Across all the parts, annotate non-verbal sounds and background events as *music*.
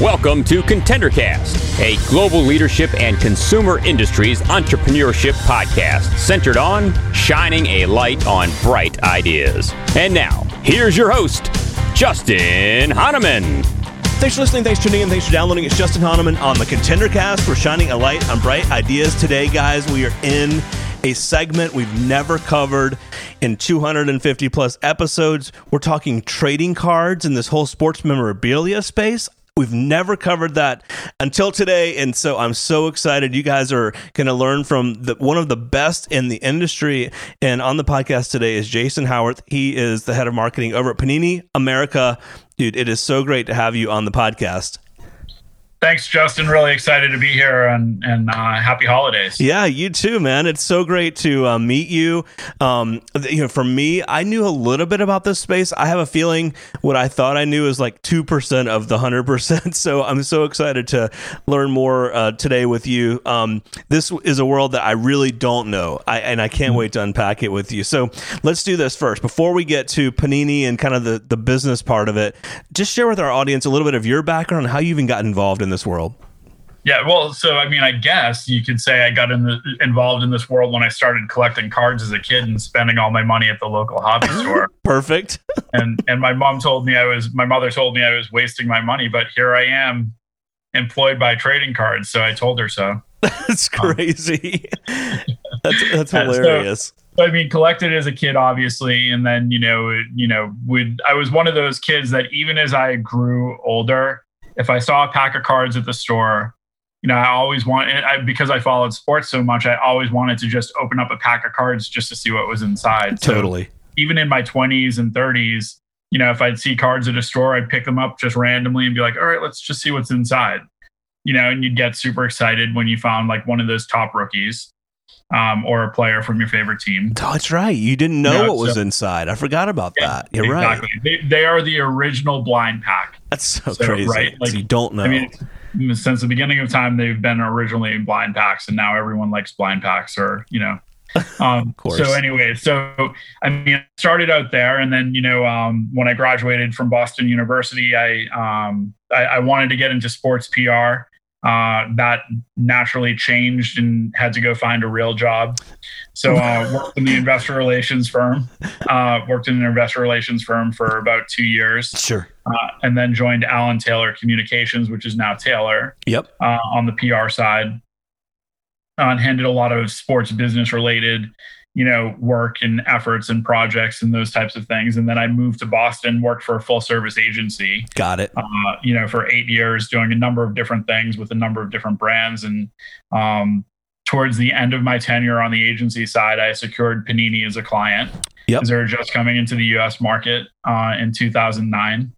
Welcome to ContenderCast, a global leadership and consumer industries entrepreneurship podcast centered on shining a light on bright ideas. And now, here's your host, Justin Hahnemann. Thanks for listening, thanks for tuning in, thanks for downloading. It's Justin Hahnemann on the ContenderCast. We're shining a light on bright ideas today, guys. We are in a segment we've never covered in 250 plus episodes. We're talking trading cards in this whole sports memorabilia space. We've never covered that until today, and so I'm so excited. You guys are going to learn from the, one of the best in the industry. And on the podcast today is Jason Howarth. He is the head of marketing over at Panini America. Dude, it is so great to have you on the podcast. Thanks, Justin. Really excited to be here and, and uh, happy holidays. Yeah, you too, man. It's so great to uh, meet you. Um, you know, for me, I knew a little bit about this space. I have a feeling what I thought I knew is like 2% of the 100%. *laughs* So I'm so excited to learn more uh, today with you. Um, this is a world that I really don't know, I, and I can't wait to unpack it with you. So let's do this first. Before we get to Panini and kind of the, the business part of it, just share with our audience a little bit of your background and how you even got involved in this world. Yeah, well, so I mean, I guess you could say I got in the, involved in this world when I started collecting cards as a kid and spending all my money at the local hobby *laughs* store. Perfect. and and my mom told me I was, my mother told me I was wasting my money, but here I am, employed by trading cards. So I told her so. *laughs* That's um, crazy. *laughs* that's that's hilarious. So, I mean, collected as a kid, obviously, and then you know, you know, would I was one of those kids that even as I grew older, if I saw a pack of cards at the store, you know, I always want I, because I followed sports so much. I always wanted to just open up a pack of cards just to see what was inside. Totally. So even in my 20s and 30s, you know, if I'd see cards at a store, I'd pick them up just randomly and be like, "All right, let's just see what's inside." You know, and you'd get super excited when you found like one of those top rookies. Um, or a player from your favorite team. Oh, that's right. You didn't know, you know what was so, inside. I forgot about yeah, that. You're exactly. right. They, they, are the original blind pack. That's so, so crazy. Right? Like you don't know. I mean, since the beginning of time they've been originally blind packs and now everyone likes blind packs or you know *laughs* um of course. so anyway so i mean I started out there and then you know um when i graduated from boston university i um i, I wanted to get into sports pr uh, that naturally changed and had to go find a real job. So uh, *laughs* worked in the investor relations firm. Uh, worked in an investor relations firm for about two years. Sure. Uh, and then joined Alan Taylor Communications, which is now Taylor. Yep. Uh, on the PR side, uh, and handled a lot of sports business related you know, work and efforts and projects and those types of things. And then I moved to Boston, worked for a full service agency. Got it. Uh, you know, for eight years, doing a number of different things with a number of different brands. And um, towards the end of my tenure on the agency side, I secured Panini as a client. Yep. Because they're just coming into the US market uh, in 2009.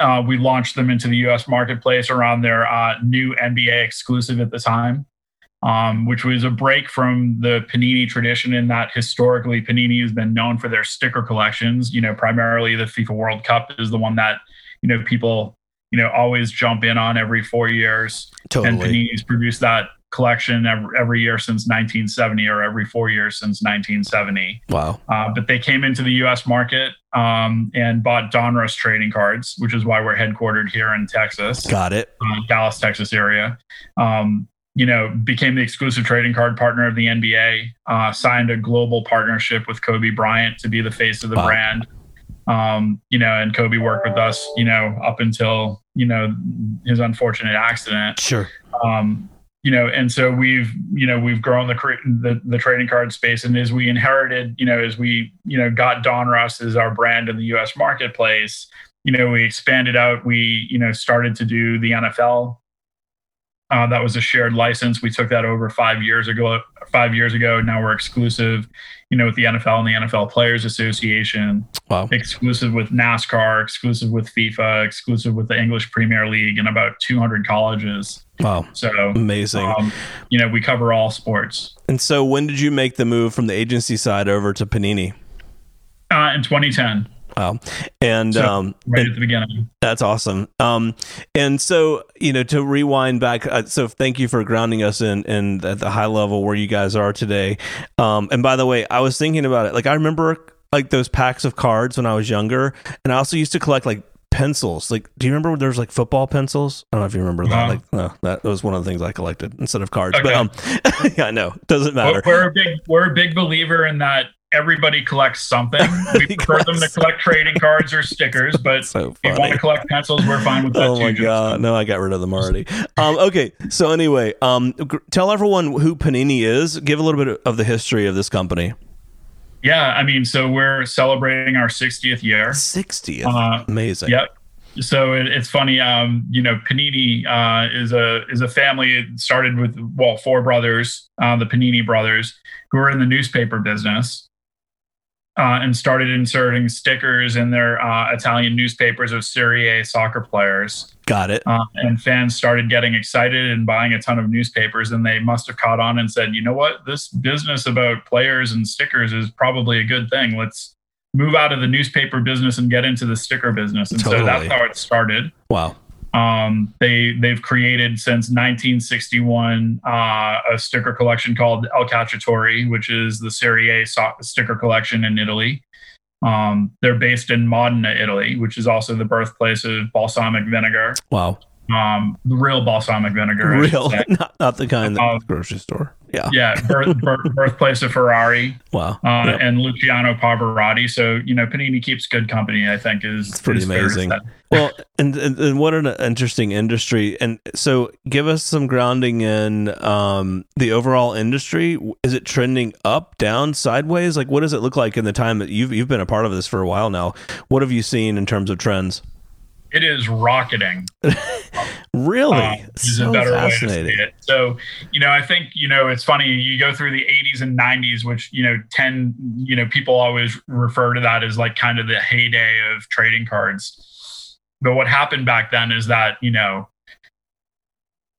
Uh, we launched them into the US marketplace around their uh, new NBA exclusive at the time um, which was a break from the Panini tradition in that historically Panini has been known for their sticker collections. You know, primarily the FIFA World Cup is the one that, you know, people, you know, always jump in on every four years. Totally. And Panini's produced that collection every, every year since 1970 or every four years since 1970. Wow. Uh, but they came into the US market um, and bought Donruss trading cards, which is why we're headquartered here in Texas. Got it. Uh, Dallas, Texas area. Um, you know, became the exclusive trading card partner of the NBA, uh, signed a global partnership with Kobe Bryant to be the face of the wow. brand. Um, you know, and Kobe worked with us, you know, up until, you know, his unfortunate accident. Sure. Um, you know, and so we've, you know, we've grown the, the, the trading card space, and as we inherited, you know, as we, you know, got Donruss as our brand in the U.S. marketplace, you know, we expanded out. We, you know, started to do the NFL uh, that was a shared license. We took that over five years ago. Five years ago, now we're exclusive, you know, with the NFL and the NFL Players Association. Wow. Exclusive with NASCAR, exclusive with FIFA, exclusive with the English Premier League, and about 200 colleges. Wow. So amazing. Um, you know, we cover all sports. And so, when did you make the move from the agency side over to Panini? Uh, in 2010. Wow. And So, um, right and at the beginning. that's awesome. Um, and so you know to rewind back. Uh, so thank you for grounding us in in at the high level where you guys are today. Um, and by the way, I was thinking about it. Like I remember like those packs of cards when I was younger, and I also used to collect like pencils. Like, do you remember there was like football pencils? I don't know if you remember that. Uh-huh. Like, no, that was one of the things I collected instead of cards. Okay. But um, *laughs* yeah, no, doesn't matter. We're a big we're a big believer in that everybody collects something. *laughs* We prefer them to collect trading cards or stickers, *laughs* but So if you want to collect pencils, we're fine with that Oh too. my Just- god! No, I got rid of them already. Um, okay, so anyway, um, gr- tell everyone who Panini is. Give a little bit of the history of this company. Yeah, I mean, so we're celebrating our 60th year. 60th, Uh, amazing. Yep. So it, it's funny, um, you know, Panini uh, is a is a family. It started with well, four brothers, uh, the Panini brothers, who were in the newspaper business, uh, and started inserting stickers in their uh, Italian newspapers of Serie A soccer players. Got it. Uh, and fans started getting excited and buying a ton of newspapers, and they must have caught on and said, "You know what? This business about players and stickers is probably a good thing. Let's." Move out of the newspaper business and get into the sticker business, and so that's how it started. Wow. Um, they they've created since 1961 uh, a sticker collection called El Calciatori, which is the Serie A so- sticker collection in Italy. Um, they're based in Modena, Italy, which is also the birthplace of balsamic vinegar, Wow. um, the real balsamic vinegar. Real, *laughs* not not the kind that the grocery store. Yeah. Yeah, birth, *laughs* birth, birthplace of Ferrari Wow. uh, Yep. and Luciano Pavarotti. So you know, Panini keeps good company. I think is It's pretty is amazing. well, and, and and what an interesting industry. And so, give us some grounding in um, the overall industry. Is it trending up, down, sideways? Like, what does it look like in the time that you've you've been a part of this for a while now? What have you seen in terms of trends? It is rocketing. *laughs* Really, uh, is so a better way to fascinating. it. So, you know, I think you know it's funny. You go through the 80s and 90s, which you know tend, you know, people always refer to that as like kind of the heyday of trading cards. But what happened back then is that you know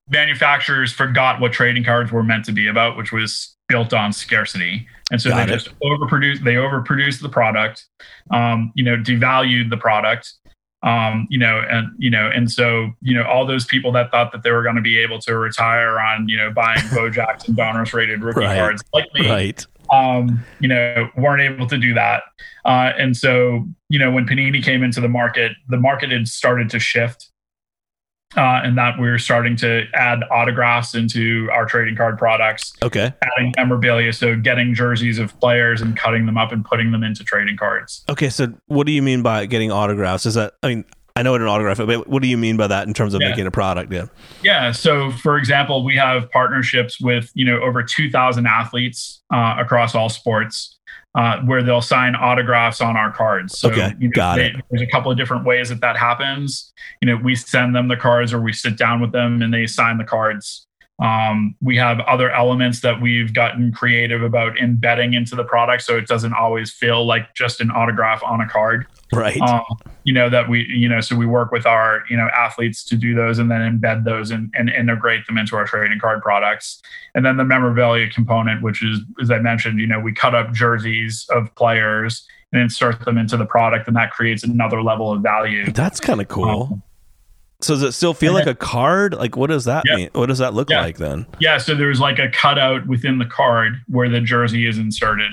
manufacturers forgot what trading cards were meant to be about, which was built on scarcity. And so Got they it. just overproduced, they overproduced the product, um, you know, devalued the product, um, you know, and, you know, and so, you know, all those people that thought that they were going to be able to retire on, you know, buying *laughs* Bo Jackson Donruss rated rookie Right. cards like me, Right. um, you know, weren't able to do that. Uh, and so, you know, when Panini came into the market, the market had started to shift. Uh, and that we're starting to add autographs into our trading card products, Okay. adding memorabilia. So getting jerseys of players and cutting them up and putting them into trading cards. Okay. So, what do you mean by getting autographs? Is that? I mean, I know what an autograph, is, but what do you mean by that in terms of Yeah. making a product? Yeah. Yeah. So, for example, we have partnerships with you know over two thousand athletes uh, across all sports, uh, where they'll sign autographs on our cards. So, Okay, you know, got they- it. There's a couple of different ways that that happens. You know, we send them the cards, or we sit down with them and they sign the cards. Um, we have other elements that we've gotten creative about embedding into the product, so it doesn't always feel like just an autograph on a card Right. um, you know that we you know so we work with our you know athletes to do those and then embed those and, and integrate them into our trading card products and then the memorabilia component which is as i mentioned you know we cut up jerseys of players and insert them into the product and that creates another level of value That's kind of cool. Um, so, does it still feel like a card? Like, what does that Yeah. mean? What does that look Yeah. like then? yeah so there's like a cutout within the card where the jersey is inserted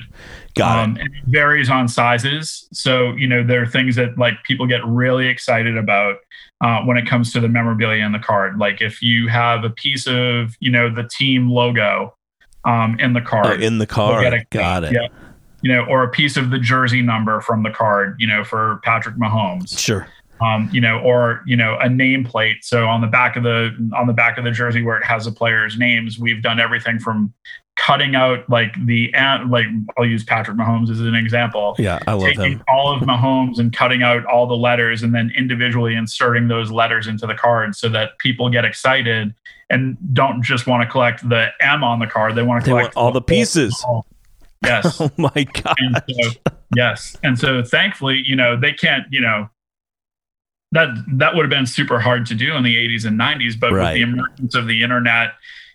Got um, and it varies on sizes. So, you know, there are things that like people get really excited about uh, when it comes to the memorabilia in the card. Like if you have a piece of, you know, the team logo um, in the it. card, Oh, in the card. it. Got it. Yeah. you know, or a piece of the jersey number from the card, you know, for Patrick Mahomes Sure. Um, you know, or you know, a nameplate. So on the back of the on the back of the jersey where it has the players' names, we've done everything from cutting out like the like I'll use Patrick Mahomes as an example. Yeah, I love Taking him. all of Mahomes and cutting out all the letters and then individually inserting those letters into the card so that people get excited and don't just want to collect the M on the card. They want to collect want all the pieces. Yes. *laughs* Oh my god. So, yes. And so thankfully, you know, they can't, you know, that that would have been super hard to do in the 80s and 90s, but Right. with the emergence of the internet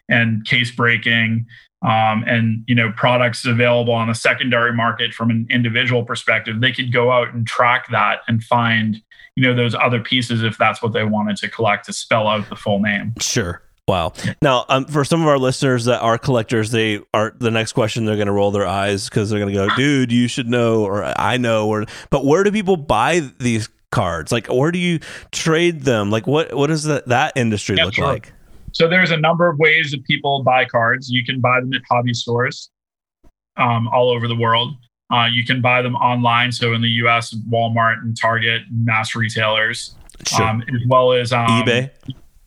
and case breaking, um, and you know products available on the secondary market from an individual perspective, they could go out and track that and find you know those other pieces if that's what they wanted to collect to spell out the full name. Sure. Wow. Now, um, for some of our listeners that are collectors, they are the next question. They're going to roll their eyes because they're going to go, "Dude, you should know," or "I know," or. But where do people buy these cards? Like, where do you trade them? Like, what what does that that industry look sure. like? So there's a number of ways that people buy cards. You can buy them at hobby stores um, all over the world. Uh, you can buy them online. So in the U.S., Walmart and Target, mass retailers, sure. um, as well as um, eBay.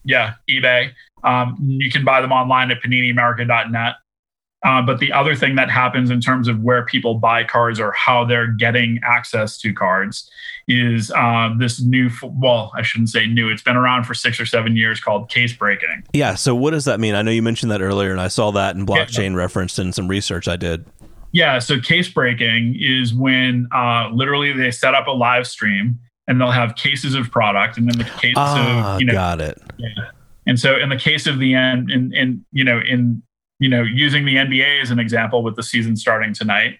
Yeah, eBay. Um, you can buy them online at PaniniAmerica.net. Uh, but the other thing that happens in terms of where people buy cards or how they're getting access to cards is uh, this new, well, I shouldn't say new, it's been around for six or seven years called case breaking. Yeah. So, what does that mean? I know you mentioned that earlier, and I saw that in blockchain yeah. referenced in some research I did. Yeah. So, case breaking is when uh, literally they set up a live stream and they'll have cases of product. And then the case ah, of, you know, got it. Yeah. And so, in the case of the end, in, in, you know, in, you know, using the NBA as an example with the season starting tonight,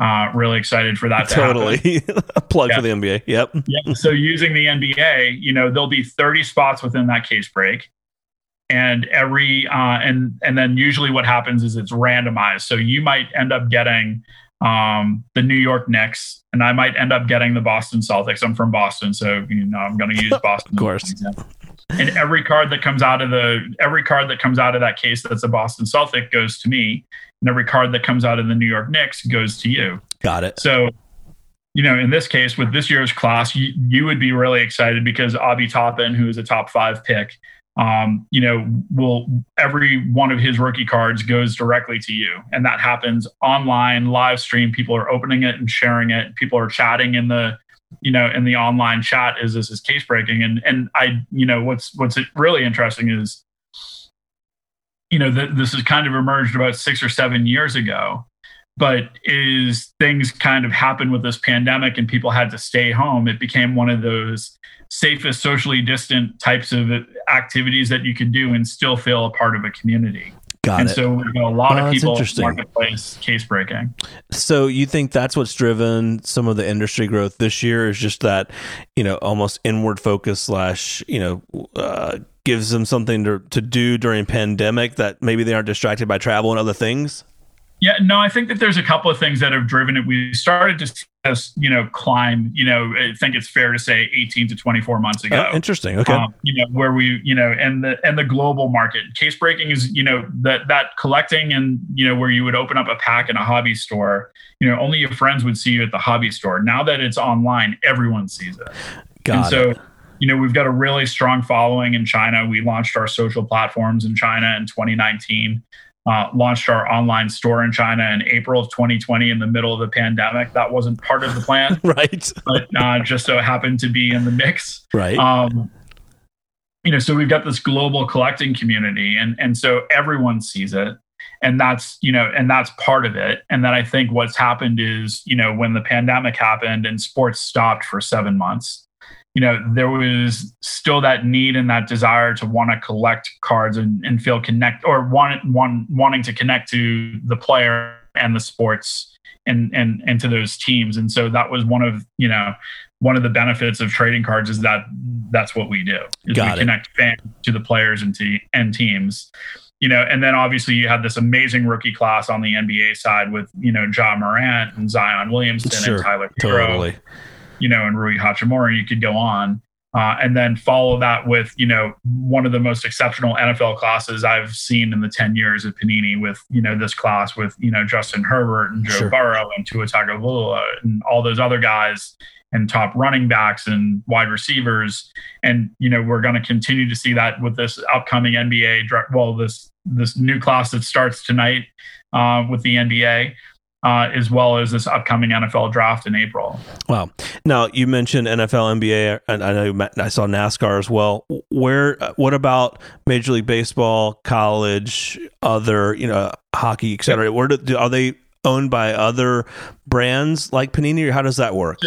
uh, really excited for that. totally. *laughs* plug for the NBA. Yep. yeah. So using the NBA, you know, there'll be 30 spots within that case break. And every uh, and and then usually what happens is it's randomized. So you might end up getting um, the New York Knicks, and I might end up getting the Boston Celtics. I'm from Boston, so you know I'm going to use *laughs* Boston. of course. And every card that comes out of the every card that comes out of that case that's a Boston Celtic goes to me, and every card that comes out of the New York Knicks goes to you. Got it. So, you know, in this case, with this year's class, you, you would be really excited because Obi Toppin, who is a top five pick, um, you know, will every one of his rookie cards goes directly to you. And that happens online, live stream. People are opening it and sharing it. People are chatting in the, you know, in the online chat as this is case breaking. And and I, you know, what's what's really interesting is you know, that this has kind of emerged about six or seven years ago. But is things kind of happened with this pandemic and people had to stay home, it became one of those safest socially distant types of activities that you could do and still feel a part of a community. Got and it. so know, a lot of people marketplace case breaking. So you think that's what's driven some of the industry growth this year is just that, you know, almost inward focus slash, you know, uh, gives them something to, to do during pandemic that maybe they aren't distracted by travel and other things? Yeah, no, I think that there's a couple of things that have driven it. We started to see us, you know, climb, you know, I think it's fair to say 18 to 24 months ago. Oh, interesting. Okay. Um, you know, where we, you know, and the and the global market. Case breaking is, you know, that that collecting and, you know, where you would open up a pack in a hobby store, you know, only your friends would see you at the hobby store. Now that it's online, everyone sees it. Got and it. so you know, we've got a really strong following in China. We launched our social platforms in China in 2019. Uh, launched our online store in China in April of 2020 in the middle of the pandemic. That wasn't part of the plan, *laughs* right? But uh, just so happened to be in the mix, right? Um, you know, so we've got this global collecting community, and and so everyone sees it, and that's you know, and that's part of it. And then I think what's happened is, you know, when the pandemic happened and sports stopped for seven months, you know, there was still that need and that desire to want to collect cards and, and feel connect or want, want wanting to connect to the player and the sports and and and to those teams. And so that was one of you know one of the benefits of trading cards is that that's what we do. Is Got we it. connect fans to the players and to and teams. You know, and then obviously you had this amazing rookie class on the NBA side with you know Ja Morant and Zion Williamson sure, and Tyler Herro. Totally you know, and Rui Hachimura, you could go on. Uh, and then follow that with, you know, one of the most exceptional NFL classes I've seen in the 10 years of Panini with, you know, this class with, you know, Justin Herbert and Joe sure. Burrow and Tua Tagovailoa and all those other guys and top running backs and wide receivers. And, you know, we're going to continue to see that with this upcoming NBA, well, this, this new class that starts tonight uh, with the NBA uh, as well as this upcoming NFL draft in April. Wow! Now you mentioned NFL, NBA, and I know I saw NASCAR as well. Where? What about Major League Baseball, college, other, you know, hockey, etc. Where do, are they owned by other brands like Panini, or how does that work?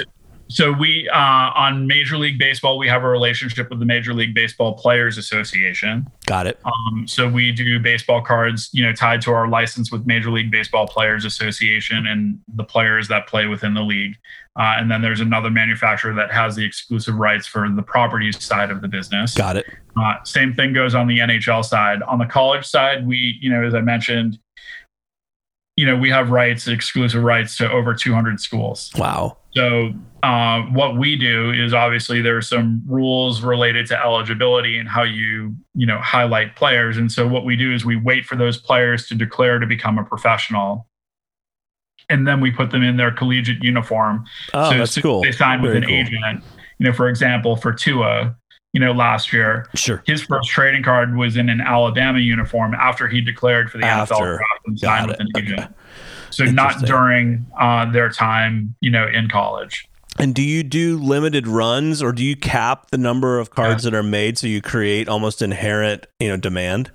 So we uh, on Major League Baseball, we have a relationship with the Major League Baseball Players Association. Got it. Um, so we do baseball cards, you know, tied to our license with Major League Baseball Players Association and the players that play within the league. Uh, and then there's another manufacturer that has the exclusive rights for the properties side of the business. Got it. Uh, same thing goes on the NHL side. On the college side, we, you know, as I mentioned, you know, we have rights, exclusive rights to over 200 schools. Wow. So uh, what we do is obviously there's some rules related to eligibility and how you you know highlight players. And so what we do is we wait for those players to declare to become a professional, and then we put them in their collegiate uniform. Oh, so that's cool. They sign with Very an cool. agent. You know, for example, for Tua, you know, last year. Sure. His first trading card was in an Alabama uniform after he declared for the after. NFL draft and signed with an agent. Okay. So not during uh, their time, you know, in college. And do you do limited runs or do you cap the number of cards yeah. that are made so you create almost inherent, you know, demand?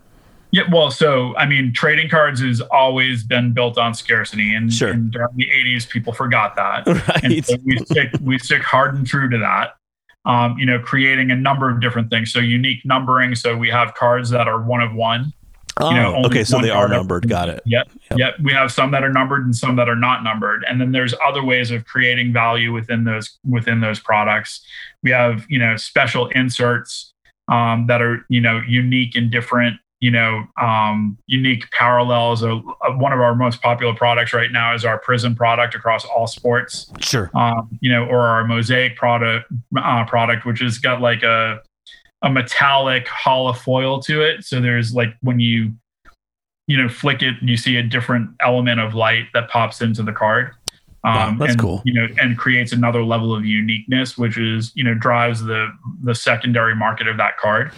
Yeah, well, so I mean, trading cards has always been built on scarcity, and, sure. and during the '80s, people forgot that. *laughs* Right. And so we stick we stick hard and true to that um, you know, creating a number of different things. So unique numbering. So we have cards that are one of one. Oh, you know, okay. So they are numbered. Got it. Yep, yep. Yep. We have some that are numbered and some that are not numbered. And then there's other ways of creating value within those within those products. We have, you know, special inserts um, that are, you know, unique and different you know um, unique parallels. Uh, one of our most popular products right now is our Prism product across all sports. Sure. Um, you know, or our Mosaic product uh, product, which has got like a a metallic hollow foil to it. So there's like when you you know flick it, you see a different element of light that pops into the card. Um, wow, that's and, cool. You know, and creates another level of uniqueness, which is you know drives the the secondary market of that card.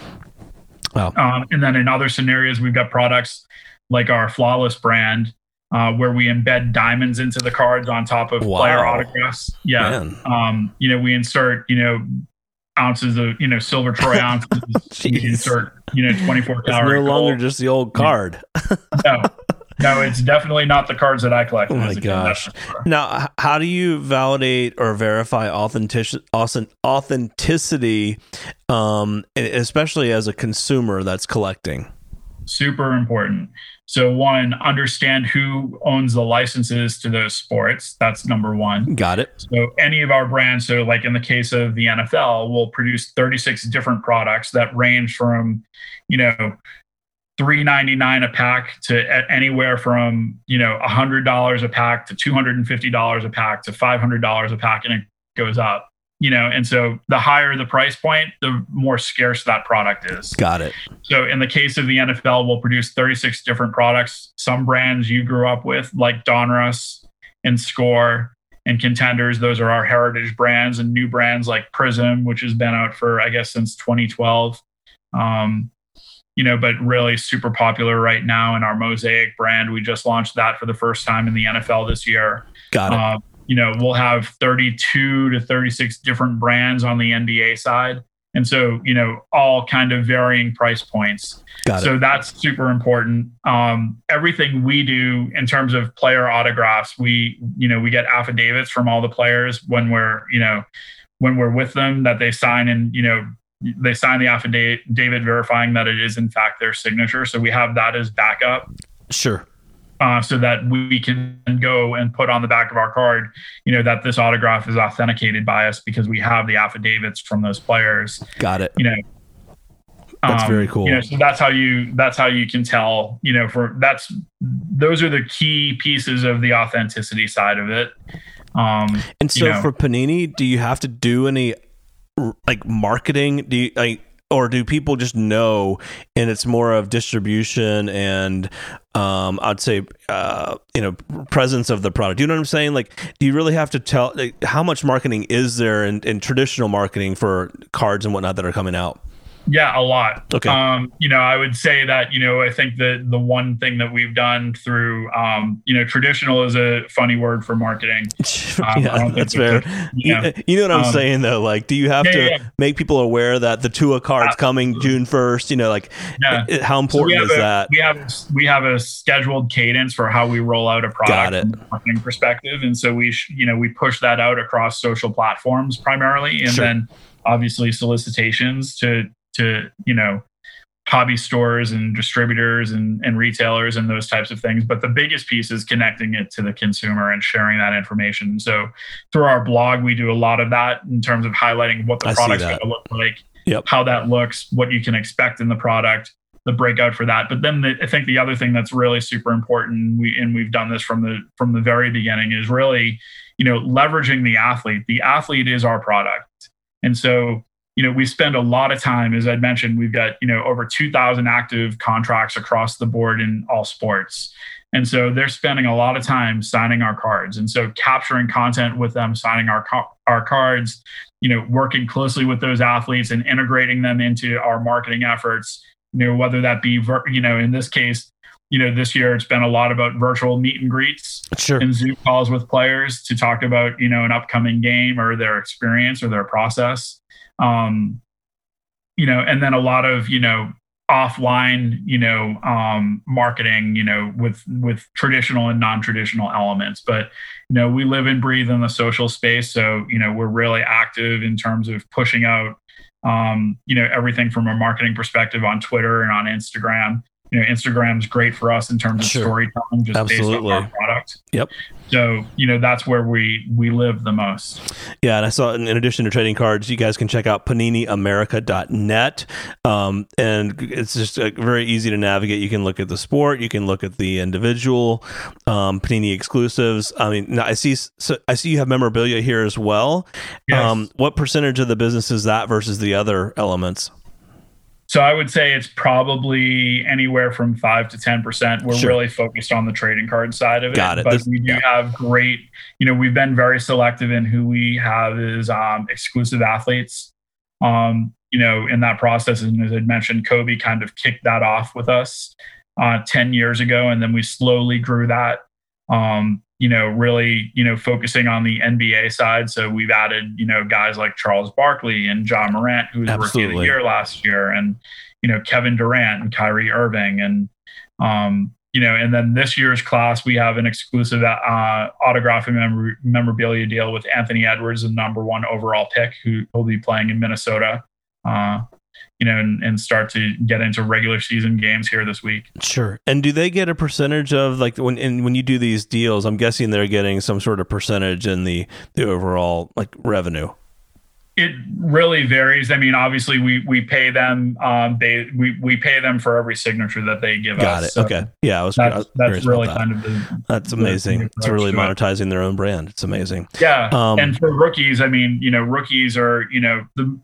Wow. Um, and then in other scenarios, we've got products like our Flawless brand, uh, where we embed diamonds into the cards on top of wow. player autographs. Yeah. Um, you know, we insert, you know, ounces of, you know, silver troy *laughs* ounces. we insert, you know, 24 karat. It's no longer just the old card. *laughs* no, no, it's definitely not the cards that I collect. Oh my gosh! Now, how do you validate or verify authentic- authenticity, um, especially as a consumer that's collecting? Super important. So, one, understand who owns the licenses to those sports. That's number one. Got it. So, any of our brands, so like in the case of the NFL, will produce 36 different products that range from, you know, three ninety nine a pack to anywhere from you know a hundred dollars a pack to two hundred and fifty dollars a pack to five hundred dollars a pack, and it goes up. You know, and so the higher the price point, the more scarce that product is. Got it. So in the case of the NFL, we'll produce 36 different products. Some brands you grew up with, like Donruss and Score and Contenders, those are our heritage brands, and new brands like Prism, which has been out for I guess since 2012. Um, you know, but really super popular right now in our Mosaic brand. We just launched that for the first time in the NFL this year. Got it. Uh, you know, we'll have 32 to 36 different brands on the NBA side. And so, you know, all kind of varying price points. Got so it. that's super important. Um, everything we do in terms of player autographs, we, you know, we get affidavits from all the players when we're, you know, when we're with them that they sign and, you know, they sign the affidavit verifying that it is in fact their signature. So we have that as backup. Sure. Uh, so that we can go and put on the back of our card, you know, that this autograph is authenticated by us because we have the affidavits from those players. Got it. You know, that's um, very cool. You know, so that's how you that's how you can tell. You know, for that's those are the key pieces of the authenticity side of it. Um, and so you know, for Panini, do you have to do any like marketing? Do you like or do people just know and it's more of distribution and um, I'd say uh, you know presence of the product. You know what I'm saying? Like, do you really have to tell like, how much marketing is there in, in traditional marketing for cards and whatnot that are coming out? Yeah, a lot. Okay. Um, you know, I would say that, you know, I think that the one thing that we've done through, um, you know, traditional is a funny word for marketing. *laughs* Um, yeah, that's fair. Yeah. You, you, know what I'm um, saying though? Like, do you have yeah, to yeah. make people aware that the Tua card's Absolutely. coming June 1st? You know, like yeah. it, how important so is a, that? We have, we have a scheduled cadence for how we roll out a product from a marketing perspective. And so we, sh- you know, we push that out across social platforms primarily. And sure. then obviously solicitations to to you know hobby stores and distributors and, and retailers and those types of things. But the biggest piece is connecting it to the consumer and sharing that information. So through our blog, we do a lot of that in terms of highlighting what the I product's going to look like, yep. how that looks, what you can expect in the product, the breakout for that. But then the, I think the other thing that's really super important, we and we've done this from the from the very beginning, is really, you know, leveraging the athlete. The athlete is our product. And so you know, we spend a lot of time, as I'd mentioned, we've got, you know, over 2,000 active contracts across the board in all sports. And so they're spending a lot of time signing our cards. And so capturing content with them, signing our, our cards, you know, working closely with those athletes and integrating them into our marketing efforts, you know, whether that be, you know, in this case, you know, this year it's been a lot about virtual meet and greets sure. and Zoom calls with players to talk about, you know, an upcoming game or their experience or their process um, you know, and then a lot of, you know, offline, you know, um, marketing, you know, with with traditional and non-traditional elements. But you know, we live and breathe in the social space, so you know, we're really active in terms of pushing out, um, you know, everything from a marketing perspective on Twitter and on Instagram you know instagram's great for us in terms of sure. storytelling just Absolutely. based on our product. Yep. So you know that's where we we live the most. Yeah and i saw in addition to trading cards you guys can check out paniniamerica.net um, and it's just uh, very easy to navigate. You can look at the sport you can look at the individual um, panini exclusives. I mean i see so i see you have memorabilia here as well. Yes. um, what percentage of the business is that versus the other elements so I would say it's probably anywhere from five to ten percent. We're sure. really focused on the trading card side of it. Got it. But this, we do yeah. have great, you know, we've been very selective in who we have as um, exclusive athletes. Um, you know, in that process, and as I mentioned, Kobe kind of kicked that off with us uh, 10 years ago. And then we slowly grew that. Um, you know, really, you know, focusing on the NBA side. So we've added, you know, guys like Charles Barkley and Ja Morant, who was Absolutely. rookie of the year last year, and you know, Kevin Durant and Kyrie Irving, and um, you know, and then this year's class we have an exclusive uh, autograph and memor- memorabilia deal with Anthony Edwards, the number one overall pick, who will be playing in Minnesota. Uh, you know, and, and start to get into regular season games here this week. Sure. And do they get a percentage of like when in, when you do these deals? I'm guessing they're getting some sort of percentage in the the overall like revenue. It really varies. I mean, obviously, we we pay them. Um, they we we pay them for every signature that they give Got us. Got it. So okay. Yeah, I was. That's, I was that's really that. kind of the, That's amazing. The it's really monetizing it. their own brand. It's amazing. Yeah. Um, and for rookies, I mean, you know, rookies are you know the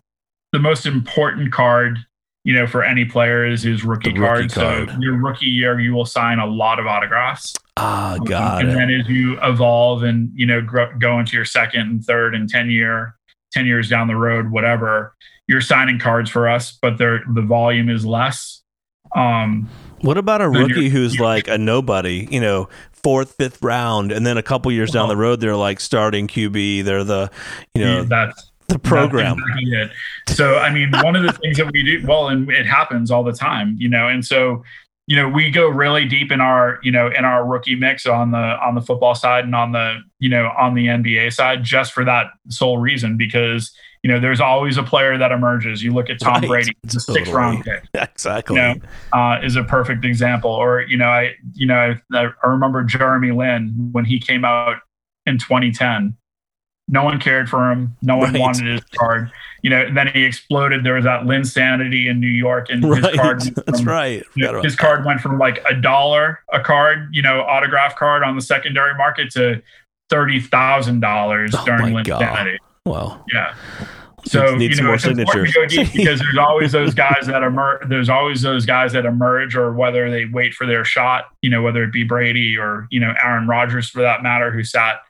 the most important card you know for any player is his rookie, rookie card. card. So your rookie year, you will sign a lot of autographs. Ah, got um, and it. then as you evolve and you know grow, go into your second and third and ten year, ten years down the road, whatever, you're signing cards for us, but the volume is less. Um, what about a rookie who's like a nobody? You know, fourth, fifth round, and then a couple years well, down the road, they're like starting QB. They're the, you know, that's the program. Exactly so, I mean, one of the things that we do, well, and it happens all the time, you know, and so, you know, we go really deep in our, you know, in our rookie mix on the on the football side and on the, you know, on the NBA side, just for that sole reason, because you know, there's always a player that emerges. You look at Tom right. Brady, it's a totally. six round pick. *laughs* Exactly. You know, uh, is a perfect example. Or, you know, I, you know, I, I remember Jeremy Lin when he came out in 2010 no one cared for him. No one right. wanted his card. You know, then he exploded. There was that Linsanity in New York, and right. his card. *laughs* From, That's right. You know, his card went from like a dollar a card, you know, autograph card on the secondary market to thirty thousand dollars oh during Linsanity. Wow. Yeah. So you know, it's important to go deep *laughs* because there's always those guys that emerge. There's always those guys that emerge, or whether they wait for their shot. You know, whether it be Brady or you know Aaron Rodgers for that matter, who sat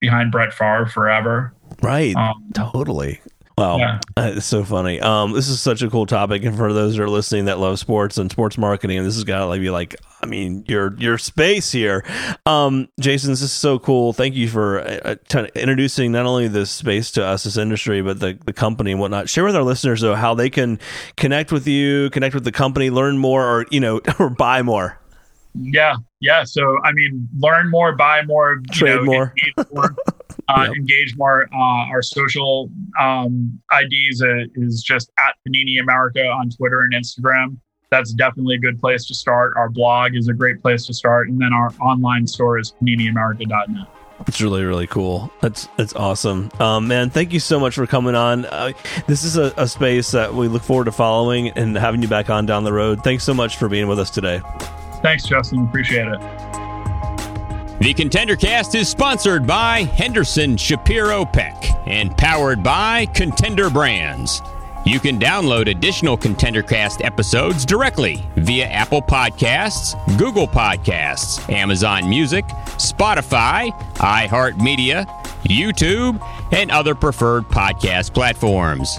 behind Brett Favre forever. Right. Um, totally. Wow, yeah. It's so funny. Um, this is such a cool topic, and for those that are listening that love sports and sports marketing, and this has got to like be like, I mean, your your space here. Um, Jason, this is so cool. Thank you for uh, uh introducing not only this space to us, this industry, but the the company and whatnot. Share with our listeners though how they can connect with you, connect with the company, learn more, or you know, *laughs* or buy more. Yeah, yeah. So I mean, learn more, buy more, trade know, more. more *laughs* uh, yep. engage more. Uh, our social um, IDs uh, is just at Panini America on Twitter and Instagram. That's definitely a good place to start. Our blog is a great place to start, and then our online store is paniniamerica.net. It's really really cool. That's that's awesome, um, man. Thank you so much for coming on. Uh, this is a, a, space that we look forward to following and having you back on down the road. Thanks so much for being with us today. Thanks, Justin. Appreciate it. The Contender Cast is sponsored by Henderson Shapiro Peck and powered by Contender Brands. You can download additional Contender Cast episodes directly via Apple Podcasts, Google Podcasts, Amazon Music, Spotify, iHeartMedia, YouTube, and other preferred podcast platforms.